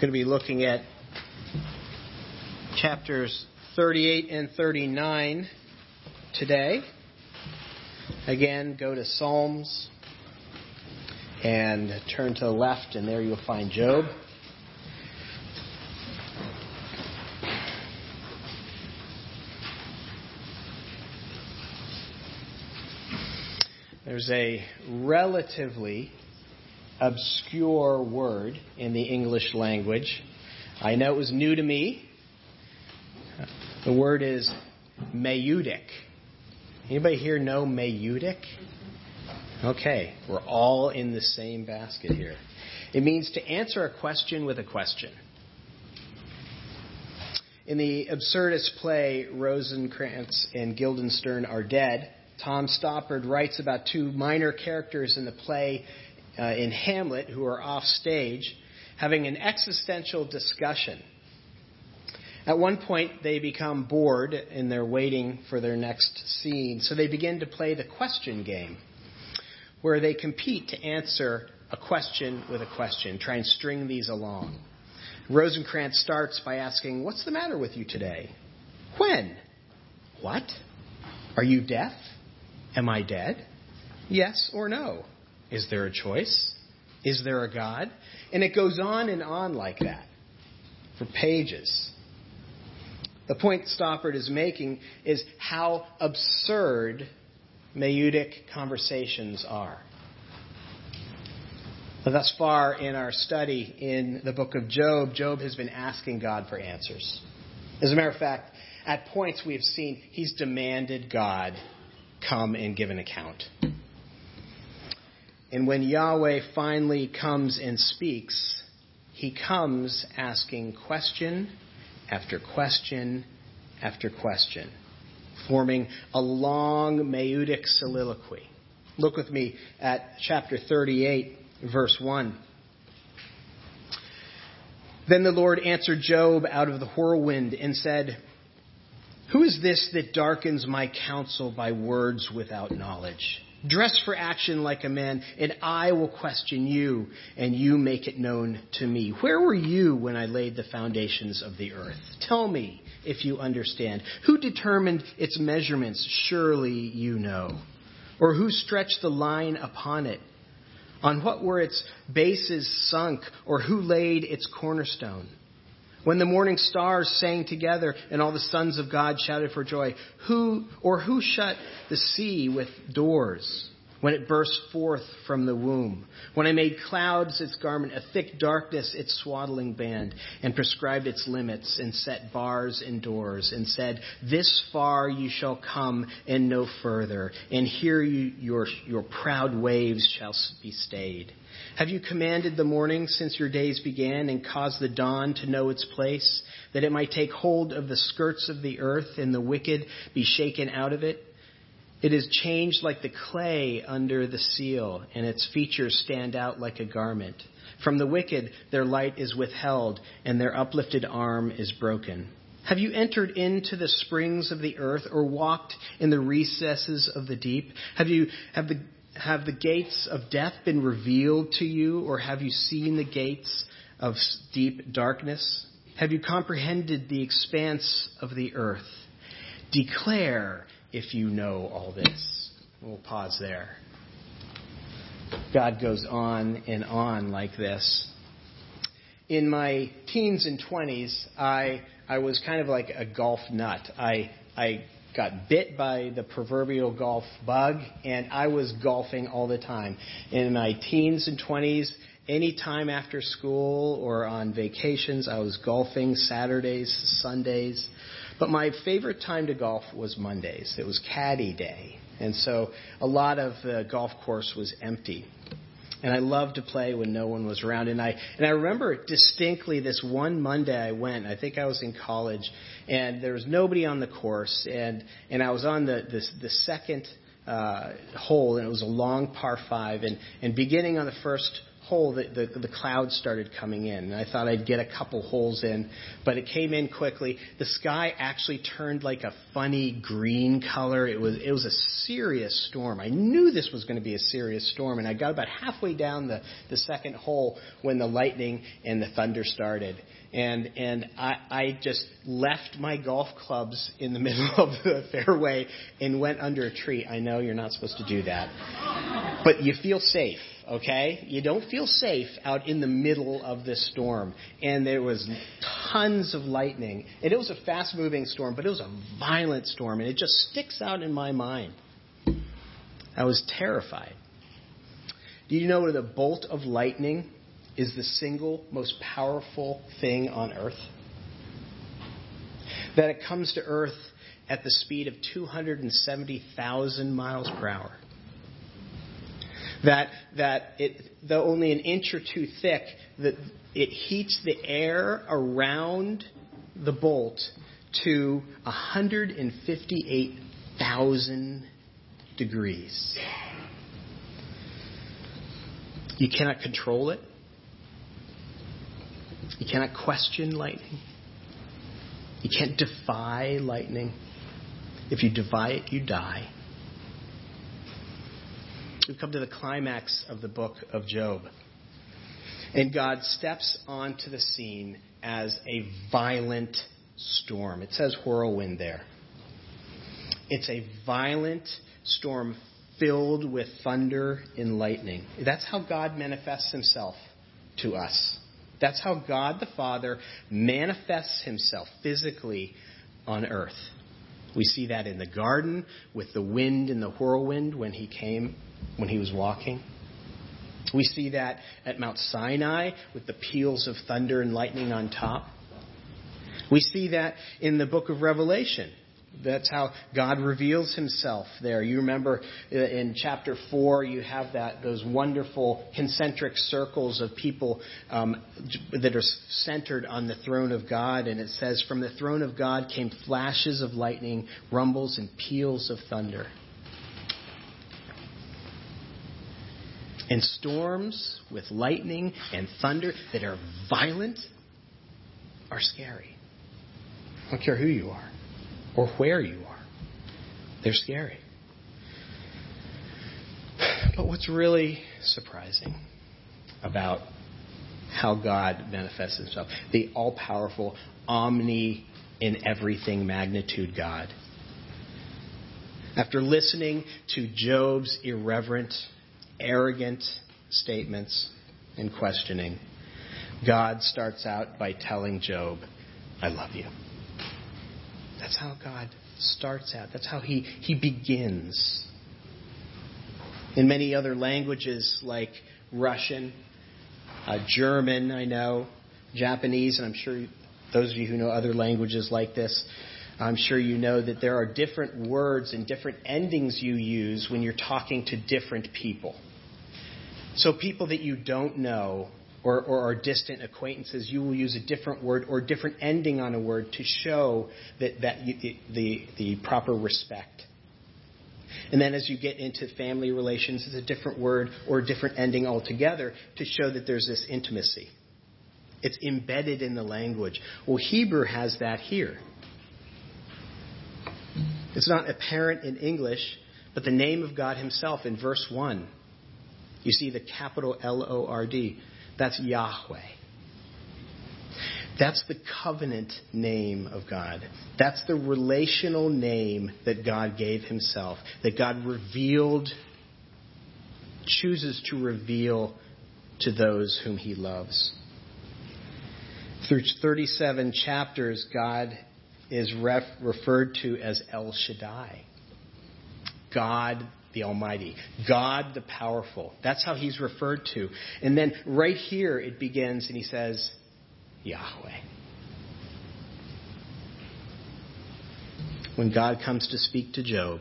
going to be looking at chapters 38 and 39 today. Again, go to Psalms and turn to the left, and there you'll find Job. There's a relatively obscure word in the English language. I know it was new to me. The word is Maieutic. Anybody here know Maieutic? Okay, we're all in the same basket here. It means to answer a question with a question. In the absurdist play Rosencrantz and Guildenstern Are Dead, Tom Stoppard writes about two minor characters in the play uh, in Hamlet who are off stage having an existential discussion. At one point, they become bored and they're waiting for their next scene, so they begin to play the question game, where they compete to answer a question with a question, try and string these along. Rosencrantz starts by asking, What's the matter with you today? When? What? Are you deaf? Am I dead? Yes or no? Is there a choice? Is there a God? And it goes on and on like that for pages. The point Stoppard is making is how absurd Maieutic conversations are. Thus far in our study in the book of Job, Job has been asking God for answers. As a matter of fact, at points we have seen he's demanded God come and give an account. And when Yahweh finally comes and speaks, he comes asking question after question after question, forming a long Maieutic soliloquy. Look with me at chapter 38, verse 1. Then the Lord answered Job out of the whirlwind and said, Who is this that darkens my counsel by words without knowledge? Dress for action like a man, and I will question you, and you make it known to me. Where were you when I laid the foundations of the earth? Tell me if you understand. Who determined its measurements? Surely you know. Or who stretched the line upon it? On what were its bases sunk, or who laid its cornerstone? When the morning stars sang together and all the sons of God shouted for joy, who or who shut the sea with doors when it burst forth from the womb? When I made clouds its garment, a thick darkness its swaddling band, and prescribed its limits, and set bars and doors, and said, This far you shall come and no further, and here you, your, your proud waves shall be stayed. Have you commanded the morning since your days began and caused the dawn to know its place, that it might take hold of the skirts of the earth and the wicked be shaken out of it? It is changed like the clay under the seal, and its features stand out like a garment. From the wicked, their light is withheld, and their uplifted arm is broken. Have you entered into the springs of the earth, or walked in the recesses of the deep? Have you have the have the gates of death been revealed to you, or have you seen the gates of deep darkness? Have you comprehended the expanse of the earth? Declare if you know all this. We'll pause there. God goes on and on like this. In my teens and 20s, I, I was kind of like a golf nut. I, I got bit by the proverbial golf bug, and I was golfing all the time. In my teens and 20s, any time after school or on vacations, I was golfing Saturdays, Sundays. But my favorite time to golf was Mondays. It was caddy day. And so a lot of the golf course was empty and I loved to play when no one was around. And I and I remember distinctly this one Monday I went. I think I was in college, and there was nobody on the course, and and I was on the the, the second uh, hole, and it was a long par five, and and beginning on the first hole, the, the, the clouds started coming in. And I thought I'd get a couple holes in, but it came in quickly. The sky actually turned like a funny green color. It was, it was a serious storm. I knew this was going to be a serious storm, and I got about halfway down the, the second hole when the lightning and the thunder started. And, and I, I just left my golf clubs in the middle of the fairway and went under a tree. I know you're not supposed to do that. But you feel safe okay? You don't feel safe out in the middle of this storm. And there was tons of lightning. And it was a fast moving storm, but it was a violent storm. And it just sticks out in my mind. I was terrified. Do you know that a bolt of lightning is the single most powerful thing on earth? That it comes to earth at the speed of 270,000 miles per hour that, that it, though only an inch or two thick, that it heats the air around the bolt to 158,000 degrees. You cannot control it. You cannot question lightning. You can't defy lightning. If you defy it, you die. We've come to the climax of the book of Job. And God steps onto the scene as a violent storm. It says whirlwind there. It's a violent storm filled with thunder and lightning. That's how God manifests himself to us. That's how God the Father manifests himself physically on earth. We see that in the garden with the wind and the whirlwind when he came when he was walking. We see that at Mount Sinai with the peals of thunder and lightning on top. We see that in the book of Revelation. That's how God reveals himself there. You remember uh, in chapter 4, you have that, those wonderful concentric circles of people um, that are centered on the throne of God. And it says, From the throne of God came flashes of lightning, rumbles, and peals of thunder. And storms with lightning and thunder that are violent are scary. I don't care who you are or where you are, they're scary. But what's really surprising about how God manifests himself, the all powerful, omni in everything magnitude God. After listening to Job's irreverent arrogant statements and questioning, God starts out by telling Job, I love you. That's how God starts out. That's how he, he begins. In many other languages like Russian, uh, German, I know, Japanese, and I'm sure those of you who know other languages like this, I'm sure you know that there are different words and different endings you use when you're talking to different people. So people that you don't know or, or distant acquaintances, you will use a different word or different ending on a word to show that, that you, the, the proper respect. And then as you get into family relations, it's a different word or a different ending altogether to show that there's this intimacy. It's embedded in the language. Well, Hebrew has that here. It's not apparent in English, but the name of God Himself in verse 1 you see the capital L O R D. That's Yahweh. That's the covenant name of God. That's the relational name that God gave himself, that God revealed, chooses to reveal to those whom he loves. Through 37 chapters, God is ref- referred to as El Shaddai. God the Almighty, God the Powerful. That's how he's referred to. And then right here it begins and he says, Yahweh. When God comes to speak to Job,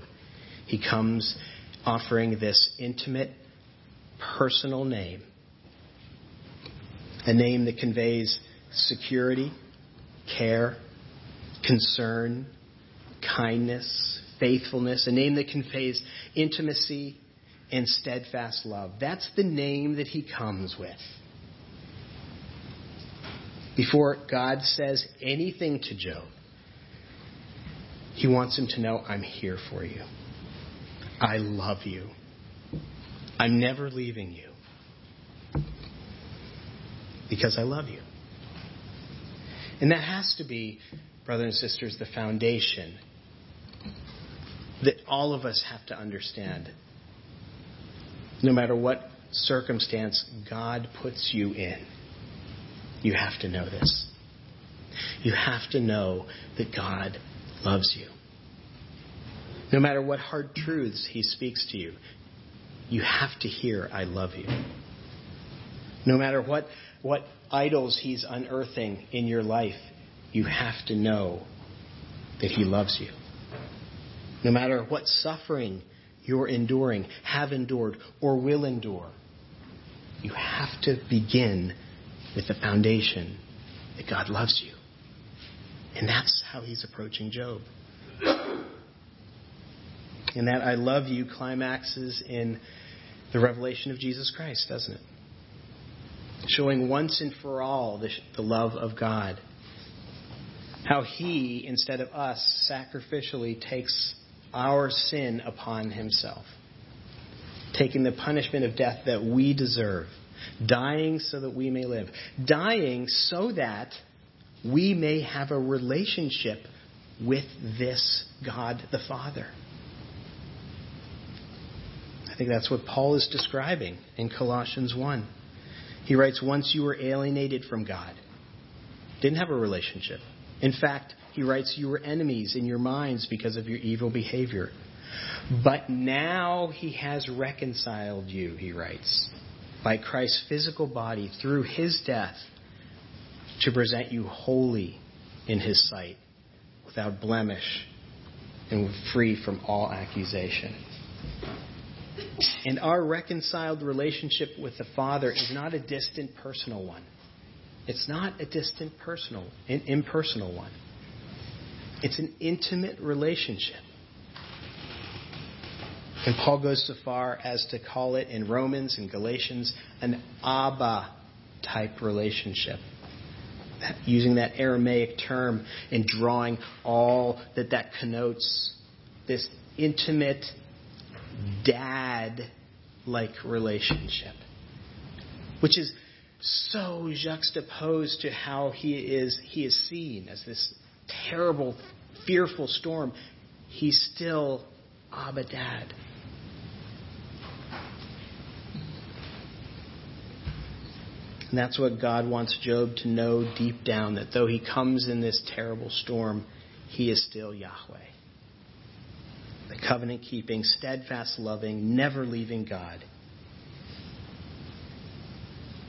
he comes offering this intimate, personal name. A name that conveys security, care, concern, kindness, faithfulness, a name that conveys intimacy and steadfast love. That's the name that he comes with. Before God says anything to Job, he wants him to know, I'm here for you. I love you. I'm never leaving you. Because I love you. And that has to be, brothers and sisters, the foundation that all of us have to understand. No matter what circumstance God puts you in, you have to know this. You have to know that God loves you. No matter what hard truths He speaks to you, you have to hear, I love you. No matter what, what idols He's unearthing in your life, you have to know that He loves you. No matter what suffering you're enduring, have endured, or will endure, you have to begin with the foundation that God loves you. And that's how he's approaching Job. And that I love you climaxes in the revelation of Jesus Christ, doesn't it? Showing once and for all the, the love of God. How he, instead of us, sacrificially takes our sin upon himself, taking the punishment of death that we deserve, dying so that we may live, dying so that we may have a relationship with this God the Father. I think that's what Paul is describing in Colossians 1. He writes, Once you were alienated from God, didn't have a relationship. In fact, he writes, You were enemies in your minds because of your evil behavior. But now he has reconciled you, he writes, by Christ's physical body through his death to present you holy in his sight, without blemish, and free from all accusation. And our reconciled relationship with the Father is not a distant personal one. It's not a distant personal, an impersonal one. It's an intimate relationship. And Paul goes so far as to call it in Romans and Galatians an Abba type relationship. Using that Aramaic term and drawing all that that connotes this intimate dad like relationship, which is so juxtaposed to how he is he is seen as this terrible, fearful storm. He's still Abba Dad. And that's what God wants Job to know deep down that though he comes in this terrible storm, he is still Yahweh the covenant keeping, steadfast loving, never leaving God.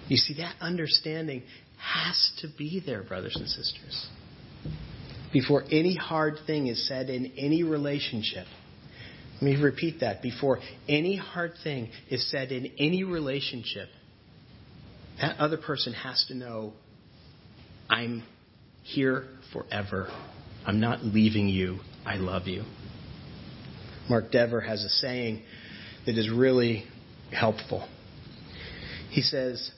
You see, that understanding has to be there, brothers and sisters. Before any hard thing is said in any relationship, let me repeat that. Before any hard thing is said in any relationship, that other person has to know I'm here forever. I'm not leaving you. I love you. Mark Dever has a saying that is really helpful. He says,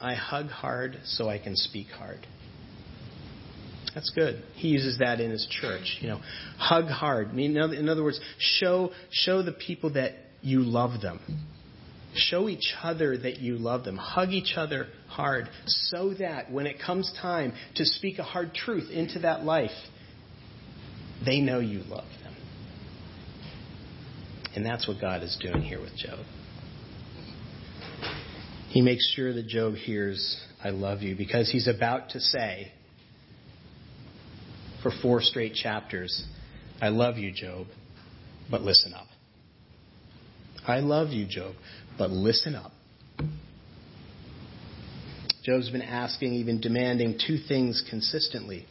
I hug hard so I can speak hard. That's good. He uses that in his church. You know, hug hard. I mean, in other words, show show the people that you love them. Show each other that you love them. Hug each other hard so that when it comes time to speak a hard truth into that life, they know you love them. And that's what God is doing here with Job. He makes sure that Job hears, I love you, because he's about to say, for four straight chapters, I love you, Job, but listen up. I love you, Job, but listen up. Job's been asking, even demanding two things consistently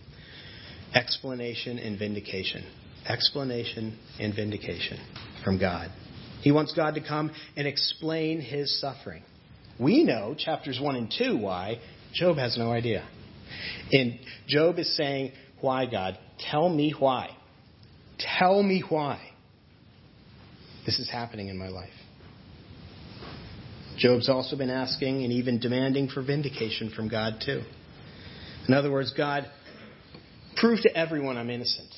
explanation and vindication. Explanation and vindication from God. He wants God to come and explain his suffering. We know, chapters 1 and 2, why. Job has no idea. And Job is saying, Why, God? Tell me why. Tell me why this is happening in my life. Job's also been asking and even demanding for vindication from God, too. In other words, God, prove to everyone I'm innocent.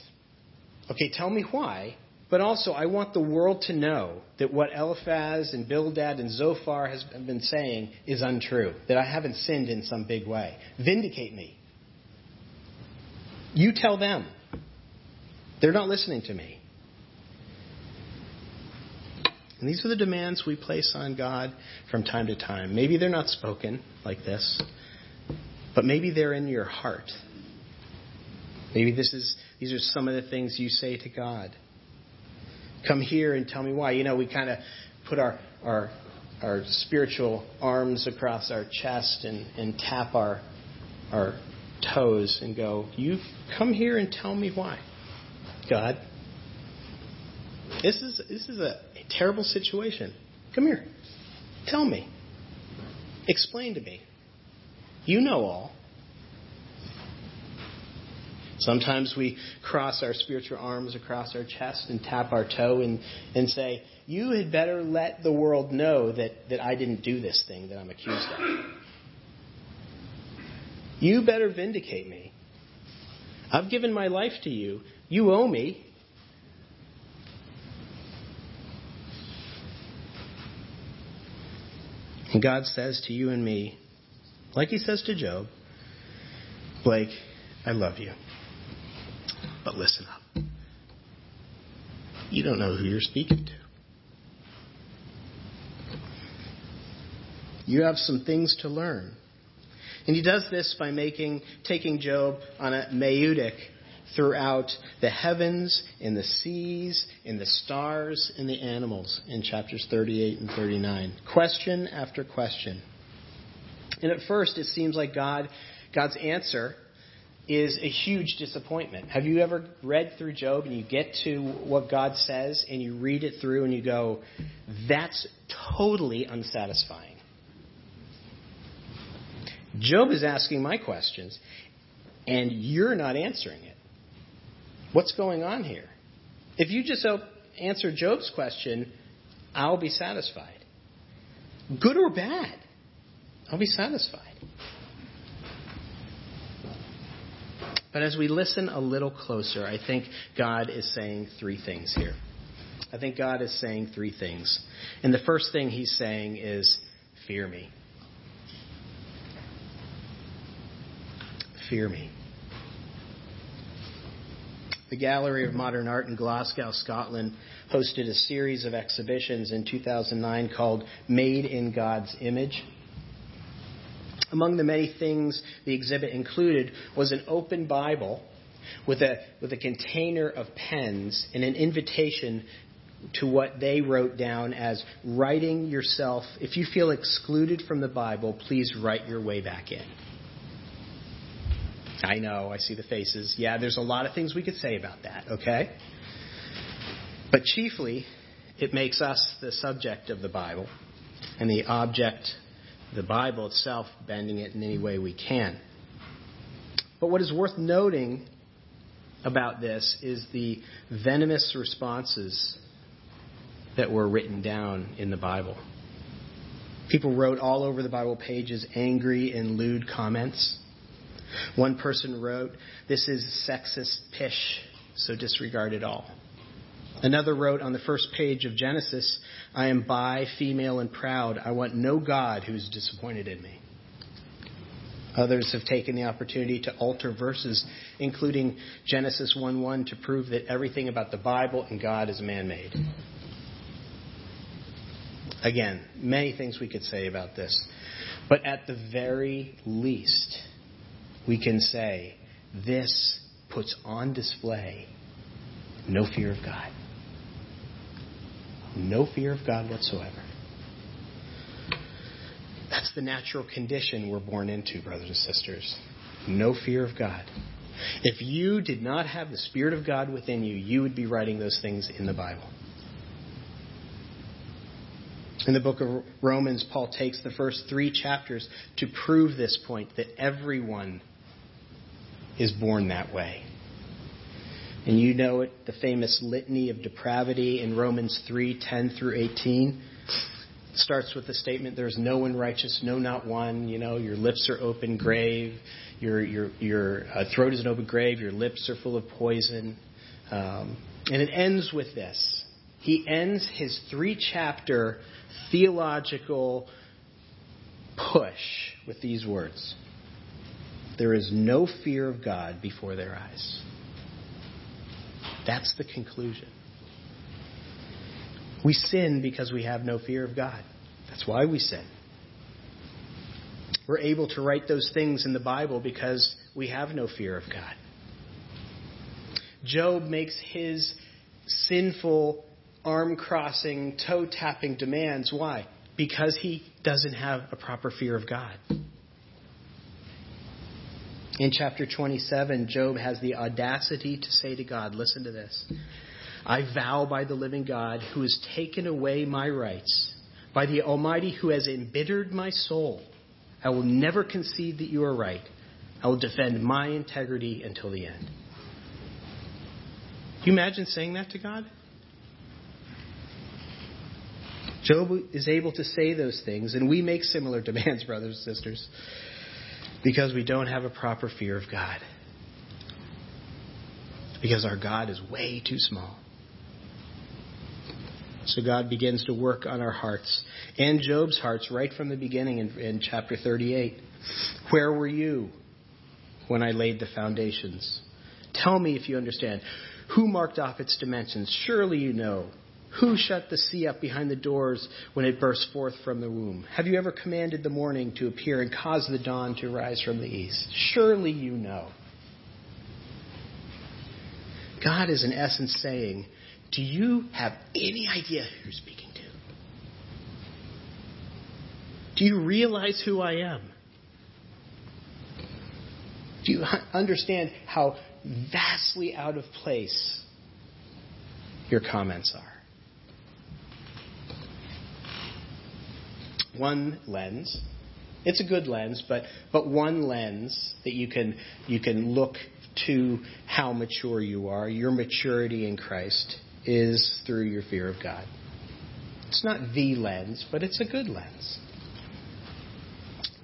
Okay, tell me why, but also I want the world to know that what Eliphaz and Bildad and Zophar has been saying is untrue, that I haven't sinned in some big way. Vindicate me. You tell them. They're not listening to me. And these are the demands we place on God from time to time. Maybe they're not spoken like this, but maybe they're in your heart. Maybe this is these are some of the things you say to God. Come here and tell me why. You know, we kind of put our our our spiritual arms across our chest and, and tap our our toes and go, You come here and tell me why. God. This is this is a terrible situation. Come here. Tell me. Explain to me. You know all. Sometimes we cross our spiritual arms across our chest and tap our toe and, and say, You had better let the world know that, that I didn't do this thing that I'm accused of. You better vindicate me. I've given my life to you. You owe me. And God says to you and me, like He says to Job, Blake, I love you. But listen up. You don't know who you're speaking to. You have some things to learn. And he does this by making taking Job on a maieutic throughout the heavens, in the seas, in the stars, in the animals in chapters 38 and 39. Question after question. And at first it seems like God God's answer is a huge disappointment. Have you ever read through Job and you get to what God says and you read it through and you go, that's totally unsatisfying? Job is asking my questions and you're not answering it. What's going on here? If you just answer Job's question, I'll be satisfied. Good or bad, I'll be satisfied. But as we listen a little closer, I think God is saying three things here. I think God is saying three things. And the first thing he's saying is, Fear me. Fear me. The Gallery of Modern Art in Glasgow, Scotland, hosted a series of exhibitions in 2009 called Made in God's Image. Among the many things the exhibit included was an open Bible with a, with a container of pens and an invitation to what they wrote down as writing yourself. If you feel excluded from the Bible, please write your way back in. I know, I see the faces. Yeah, there's a lot of things we could say about that, okay? But chiefly, it makes us the subject of the Bible and the object, the Bible itself, bending it in any way we can. But what is worth noting about this is the venomous responses that were written down in the Bible. People wrote all over the Bible pages angry and lewd comments. One person wrote, This is sexist pish, so disregard it all. Another wrote on the first page of Genesis, I am bi, female, and proud. I want no God who is disappointed in me. Others have taken the opportunity to alter verses, including Genesis 1 1, to prove that everything about the Bible and God is man made. Again, many things we could say about this. But at the very least, we can say, this puts on display no fear of God. No fear of God whatsoever. That's the natural condition we're born into, brothers and sisters. No fear of God. If you did not have the Spirit of God within you, you would be writing those things in the Bible. In the book of Romans, Paul takes the first three chapters to prove this point that everyone is born that way. And you know it, the famous litany of depravity in Romans 3:10 through 18. starts with the statement, There's no one righteous, no, not one. You know, your lips are open grave, your, your, your uh, throat is an open grave, your lips are full of poison. Um, and it ends with this. He ends his three chapter theological push with these words There is no fear of God before their eyes. That's the conclusion. We sin because we have no fear of God. That's why we sin. We're able to write those things in the Bible because we have no fear of God. Job makes his sinful, arm crossing, toe tapping demands. Why? Because he doesn't have a proper fear of God. In chapter 27, Job has the audacity to say to God, Listen to this. I vow by the living God who has taken away my rights, by the Almighty who has embittered my soul, I will never concede that you are right. I will defend my integrity until the end. Can you imagine saying that to God? Job is able to say those things, and we make similar demands, brothers and sisters, because we don't have a proper fear of God. Because our God is way too small. So God begins to work on our hearts and Job's hearts right from the beginning in, in chapter 38. Where were you when I laid the foundations? Tell me if you understand. Who marked off its dimensions? Surely you know. Who shut the sea up behind the doors when it burst forth from the womb? Have you ever commanded the morning to appear and caused the dawn to rise from the east? Surely you know. God is in essence saying, do you have any idea who you're speaking to? Do you realize who I am? Do you understand how vastly out of place your comments are? One lens. It's a good lens, but, but one lens that you can, you can look to how mature you are, your maturity in Christ is through your fear of God. It's not the lens, but it's a good lens.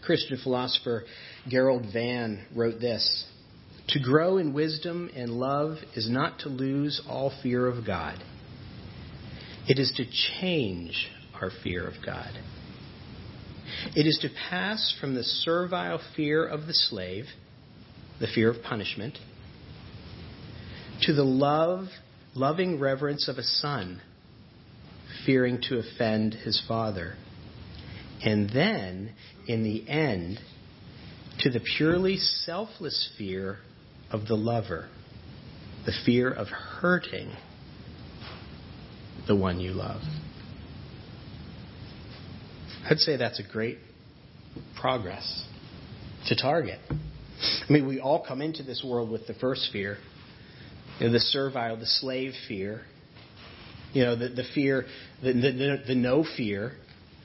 Christian philosopher Gerald Vann wrote this To grow in wisdom and love is not to lose all fear of God, it is to change our fear of God. It is to pass from the servile fear of the slave, the fear of punishment, to the love loving reverence of a son, fearing to offend his father. And then, in the end, to the purely selfless fear of the lover, the fear of hurting the one you love. I'd say that's a great progress to target. I mean, we all come into this world with the first fear you know, the servile, the slave fear, you know, the, the fear, the, the, the no fear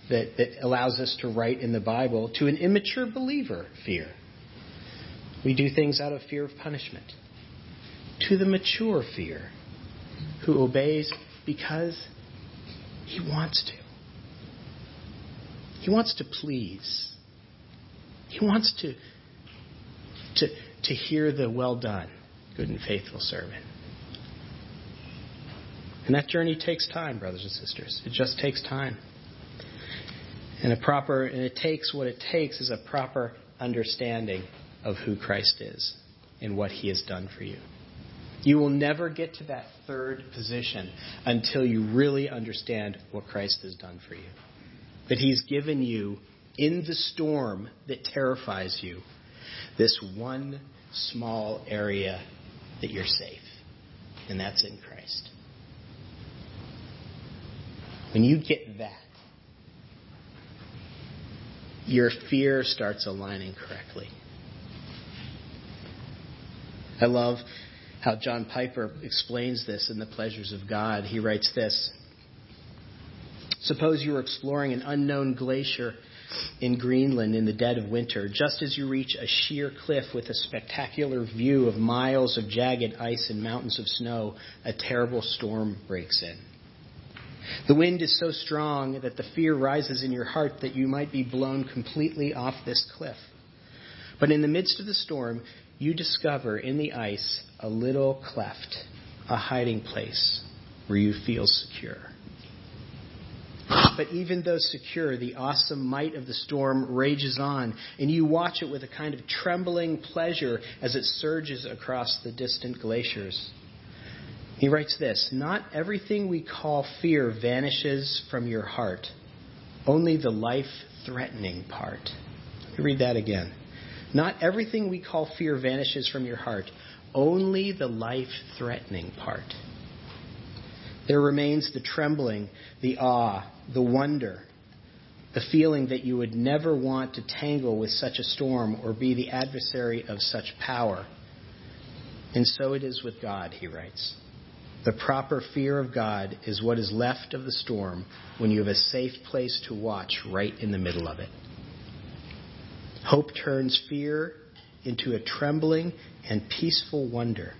that, that allows us to write in the Bible, to an immature believer fear. We do things out of fear of punishment. To the mature fear, who obeys because he wants to. He wants to please. He wants to, to, to hear the well done good and faithful servant. And that journey takes time, brothers and sisters. It just takes time. And a proper and it takes what it takes is a proper understanding of who Christ is and what he has done for you. You will never get to that third position until you really understand what Christ has done for you. That he's given you in the storm that terrifies you this one small area that you're safe, and that's in Christ. When you get that, your fear starts aligning correctly. I love how John Piper explains this in The Pleasures of God. He writes this Suppose you were exploring an unknown glacier in Greenland in the dead of winter, just as you reach a sheer cliff with a spectacular view of miles of jagged ice and mountains of snow, a terrible storm breaks in. The wind is so strong that the fear rises in your heart that you might be blown completely off this cliff. But in the midst of the storm, you discover in the ice a little cleft, a hiding place where you feel secure. But even though secure, the awesome might of the storm rages on, and you watch it with a kind of trembling pleasure as it surges across the distant glaciers. He writes this Not everything we call fear vanishes from your heart, only the life threatening part. Read that again. Not everything we call fear vanishes from your heart, only the life threatening part. There remains the trembling, the awe, the wonder, the feeling that you would never want to tangle with such a storm or be the adversary of such power. And so it is with God, he writes. The proper fear of God is what is left of the storm when you have a safe place to watch right in the middle of it. Hope turns fear into a trembling and peaceful wonder.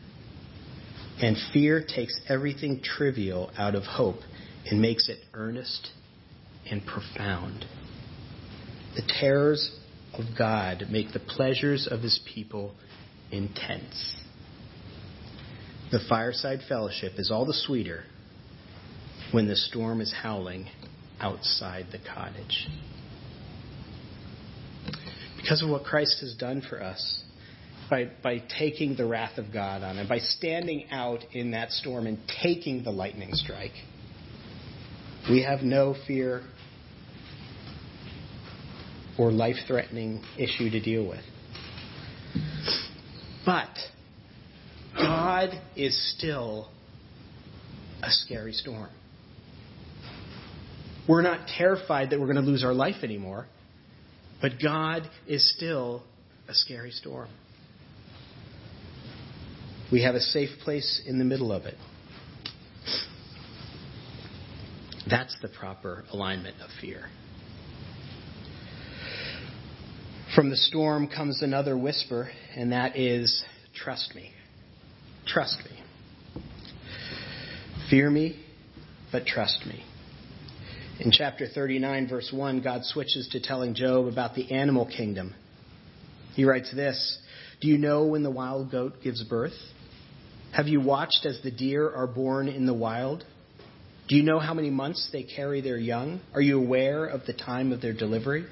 And fear takes everything trivial out of hope and makes it earnest and profound. The terrors of God make the pleasures of his people intense. The fireside fellowship is all the sweeter when the storm is howling outside the cottage. Because of what Christ has done for us, by, by taking the wrath of God on him, by standing out in that storm and taking the lightning strike, we have no fear or life threatening issue to deal with. But God is still a scary storm. We're not terrified that we're going to lose our life anymore, but God is still a scary storm. We have a safe place in the middle of it. That's the proper alignment of fear. From the storm comes another whisper, and that is, Trust me. Trust me. Fear me, but trust me. In chapter 39, verse 1, God switches to telling Job about the animal kingdom. He writes this Do you know when the wild goat gives birth? Have you watched as the deer are born in the wild? Do you know how many months they carry their young? Are you aware of the time of their delivery?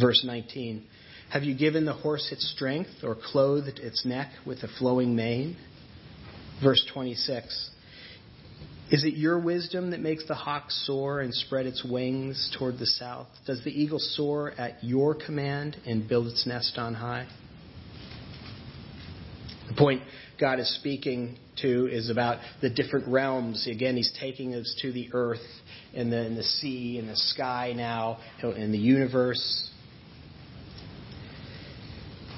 Verse 19 Have you given the horse its strength or clothed its neck with a flowing mane? Verse 26 Is it your wisdom that makes the hawk soar and spread its wings toward the south? Does the eagle soar at your command and build its nest on high? The point God is speaking to is about the different realms. Again, He's taking us to the earth and then the sea and the sky now and the universe.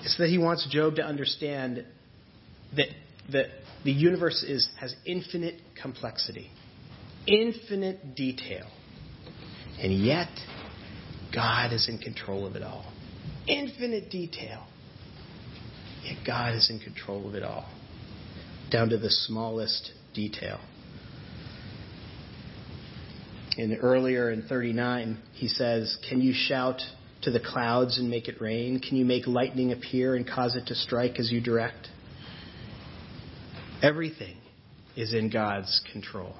It's that He wants Job to understand that, that the universe is, has infinite complexity, infinite detail, and yet God is in control of it all. Infinite detail. Yet God is in control of it all down to the smallest detail. And earlier in 39, he says, Can you shout to the clouds and make it rain? Can you make lightning appear and cause it to strike as you direct? Everything is in God's control.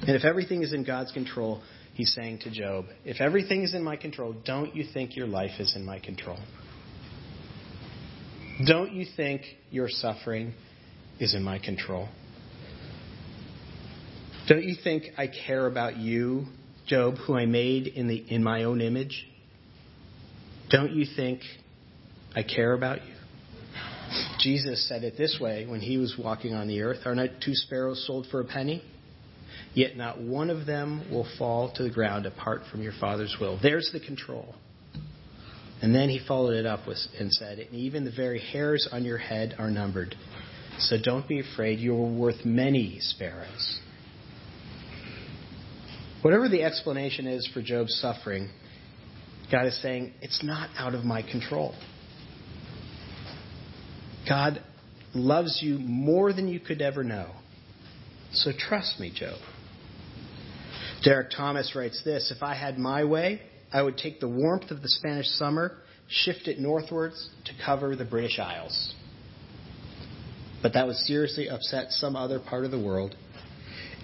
And if everything is in God's control, he's saying to Job, If everything is in my control, don't you think your life is in my control? Don't you think your suffering is in my control? Don't you think I care about you, Job, who I made in, the, in my own image? Don't you think I care about you? Jesus said it this way when he was walking on the earth Are not two sparrows sold for a penny? Yet not one of them will fall to the ground apart from your Father's will. There's the control. And then he followed it up with, and said, even the very hairs on your head are numbered. So don't be afraid. You are worth many sparrows. Whatever the explanation is for Job's suffering, God is saying, it's not out of my control. God loves you more than you could ever know. So trust me, Job. Derek Thomas writes this If I had my way, I would take the warmth of the Spanish summer, shift it northwards to cover the British Isles. But that would seriously upset some other part of the world,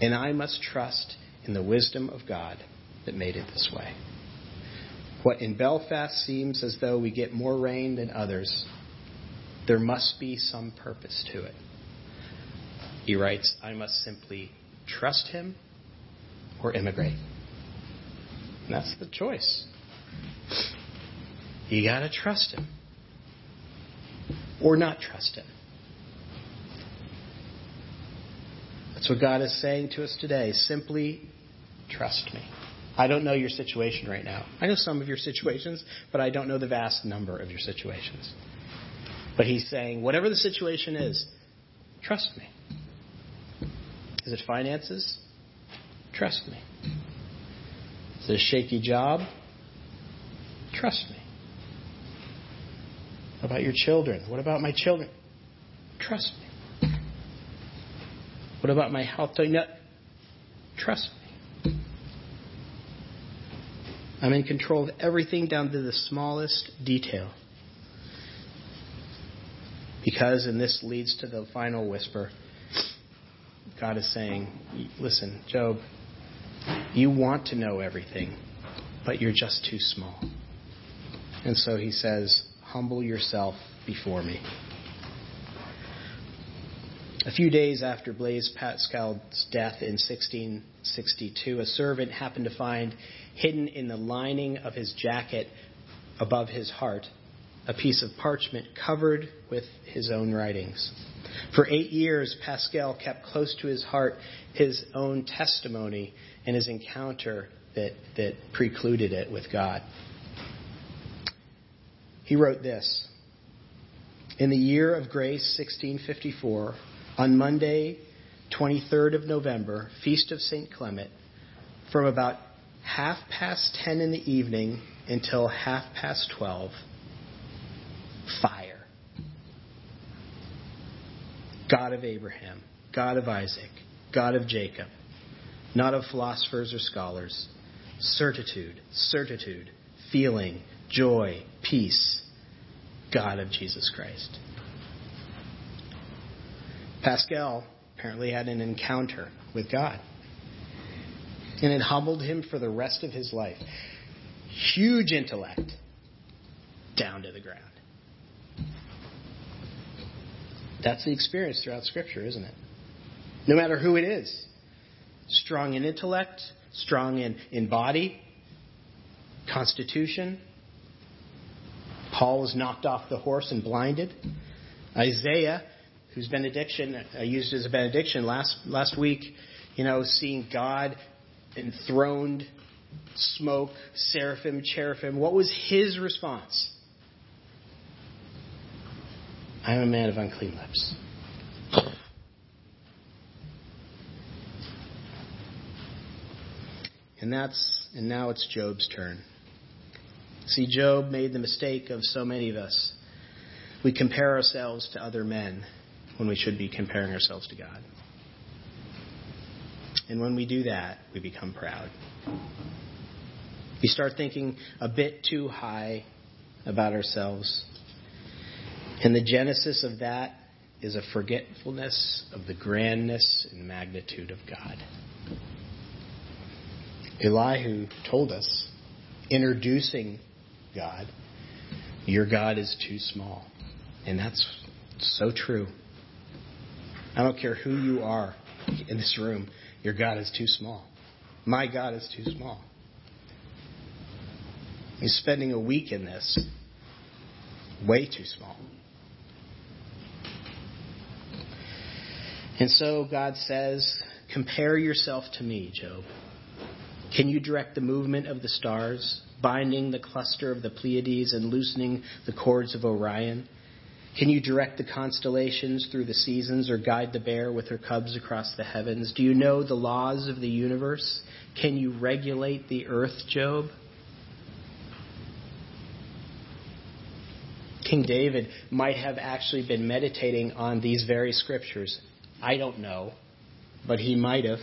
and I must trust in the wisdom of God that made it this way. What in Belfast seems as though we get more rain than others, there must be some purpose to it. He writes, I must simply trust him or immigrate. That's the choice. You got to trust him or not trust him. That's what God is saying to us today. Simply trust me. I don't know your situation right now. I know some of your situations, but I don't know the vast number of your situations. But he's saying, whatever the situation is, trust me. Is it finances? Trust me. Is it a shaky job? Trust me. What about your children? What about my children? Trust me. What about my health? Trust me. I'm in control of everything down to the smallest detail. Because, and this leads to the final whisper, God is saying, listen, Job, you want to know everything, but you're just too small. And so he says, humble yourself before me. A few days after Blaise Pascal's death in 1662, a servant happened to find hidden in the lining of his jacket above his heart a piece of parchment covered with his own writings. For eight years, Pascal kept close to his heart his own testimony and his encounter that, that precluded it with God. He wrote this In the year of grace 1654, on Monday, 23rd of November, feast of St. Clement, from about half past 10 in the evening until half past 12, fire. God of Abraham, God of Isaac, God of Jacob, not of philosophers or scholars, certitude, certitude, feeling, joy, peace, God of Jesus Christ. Pascal apparently had an encounter with God. And it humbled him for the rest of his life. Huge intellect, down to the ground. That's the experience throughout Scripture, isn't it? No matter who it is. Strong in intellect, strong in, in body, constitution. Paul was knocked off the horse and blinded. Isaiah, whose benediction I used as a benediction last last week, you know, seeing God enthroned, smoke, seraphim, cherubim. What was his response? I am a man of unclean lips. And that's and now it's Job's turn. See, Job made the mistake of so many of us. We compare ourselves to other men when we should be comparing ourselves to God. And when we do that, we become proud. We start thinking a bit too high about ourselves. And the genesis of that is a forgetfulness of the grandness and magnitude of God. Elihu told us, introducing God, your God is too small. And that's so true. I don't care who you are in this room, your God is too small. My God is too small. He's spending a week in this. Way too small. And so God says, Compare yourself to me, Job. Can you direct the movement of the stars, binding the cluster of the Pleiades and loosening the cords of Orion? Can you direct the constellations through the seasons or guide the bear with her cubs across the heavens? Do you know the laws of the universe? Can you regulate the earth, Job? King David might have actually been meditating on these very scriptures. I don't know, but he might have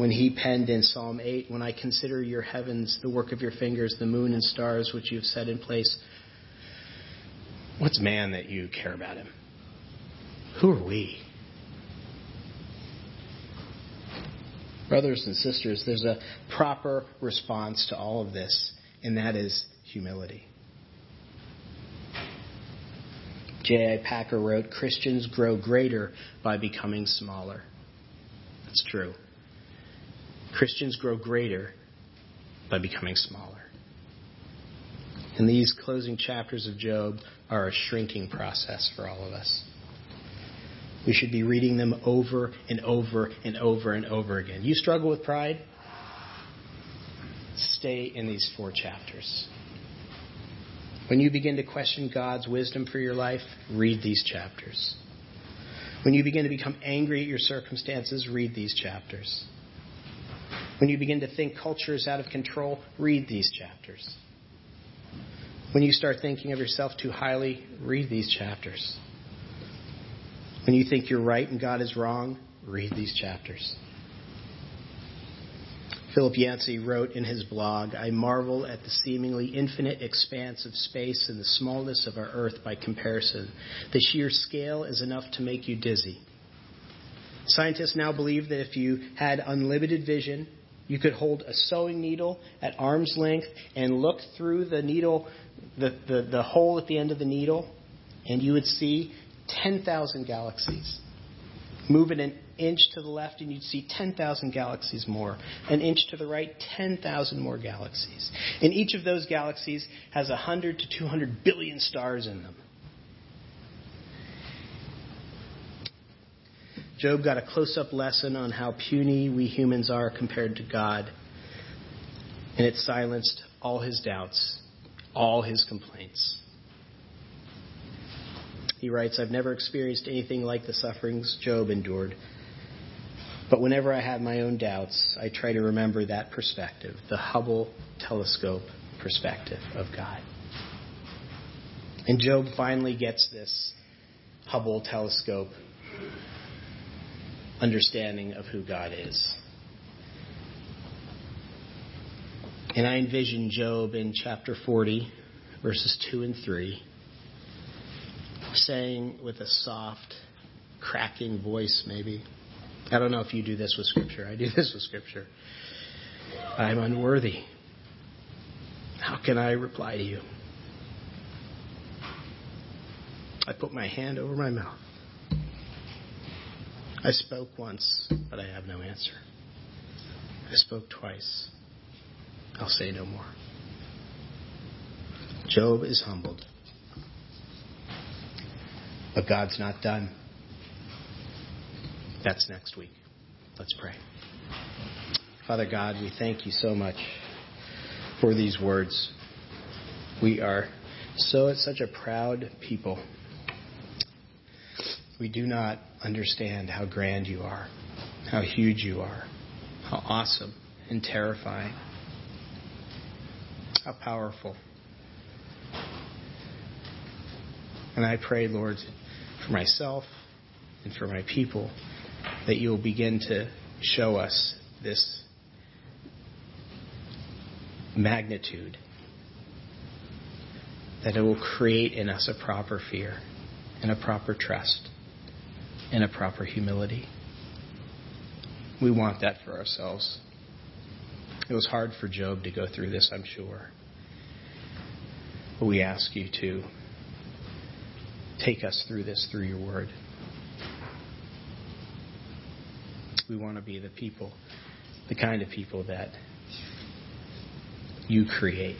when he penned in Psalm 8, When I consider your heavens, the work of your fingers, the moon and stars which you have set in place, what's man that you care about him? Who are we? Brothers and sisters, there's a proper response to all of this, and that is humility. J.I. Packer wrote Christians grow greater by becoming smaller. That's true. Christians grow greater by becoming smaller. And these closing chapters of Job are a shrinking process for all of us. We should be reading them over and over and over and over again. You struggle with pride? Stay in these four chapters. When you begin to question God's wisdom for your life, read these chapters. When you begin to become angry at your circumstances, read these chapters. When you begin to think culture is out of control, read these chapters. When you start thinking of yourself too highly, read these chapters. When you think you're right and God is wrong, read these chapters. Philip Yancey wrote in his blog, I marvel at the seemingly infinite expanse of space and the smallness of our earth by comparison. The sheer scale is enough to make you dizzy. Scientists now believe that if you had unlimited vision, you could hold a sewing needle at arm's length and look through the needle, the, the, the hole at the end of the needle, and you would see 10,000 galaxies. Move it an inch to the left, and you'd see 10,000 galaxies more. An inch to the right, 10,000 more galaxies. And each of those galaxies has 100 to 200 billion stars in them. Job got a close up lesson on how puny we humans are compared to God, and it silenced all his doubts, all his complaints. He writes, I've never experienced anything like the sufferings Job endured. But whenever I have my own doubts, I try to remember that perspective, the Hubble telescope perspective of God. And Job finally gets this Hubble telescope understanding of who God is. And I envision Job in chapter 40, verses 2 and 3, saying with a soft, cracking voice, maybe. I don't know if you do this with Scripture. I do this with Scripture. I'm unworthy. How can I reply to you? I put my hand over my mouth. I spoke once, but I have no answer. I spoke twice. I'll say no more. Job is humbled. But God's not done. That's next week. Let's pray. Father God, we thank you so much for these words. We are so such a proud people. We do not understand how grand you are, how huge you are, how awesome and terrifying, how powerful. And I pray, Lord, for myself and for my people, that you'll begin to show us this magnitude, that it will create in us a proper fear and a proper trust and a proper humility. We want that for ourselves. It was hard for Job to go through this, I'm sure. But we ask you to take us through this through your word. We want to be the people, the kind of people that you create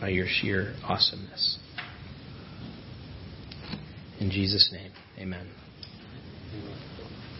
by your sheer awesomeness. In Jesus' name, Amen.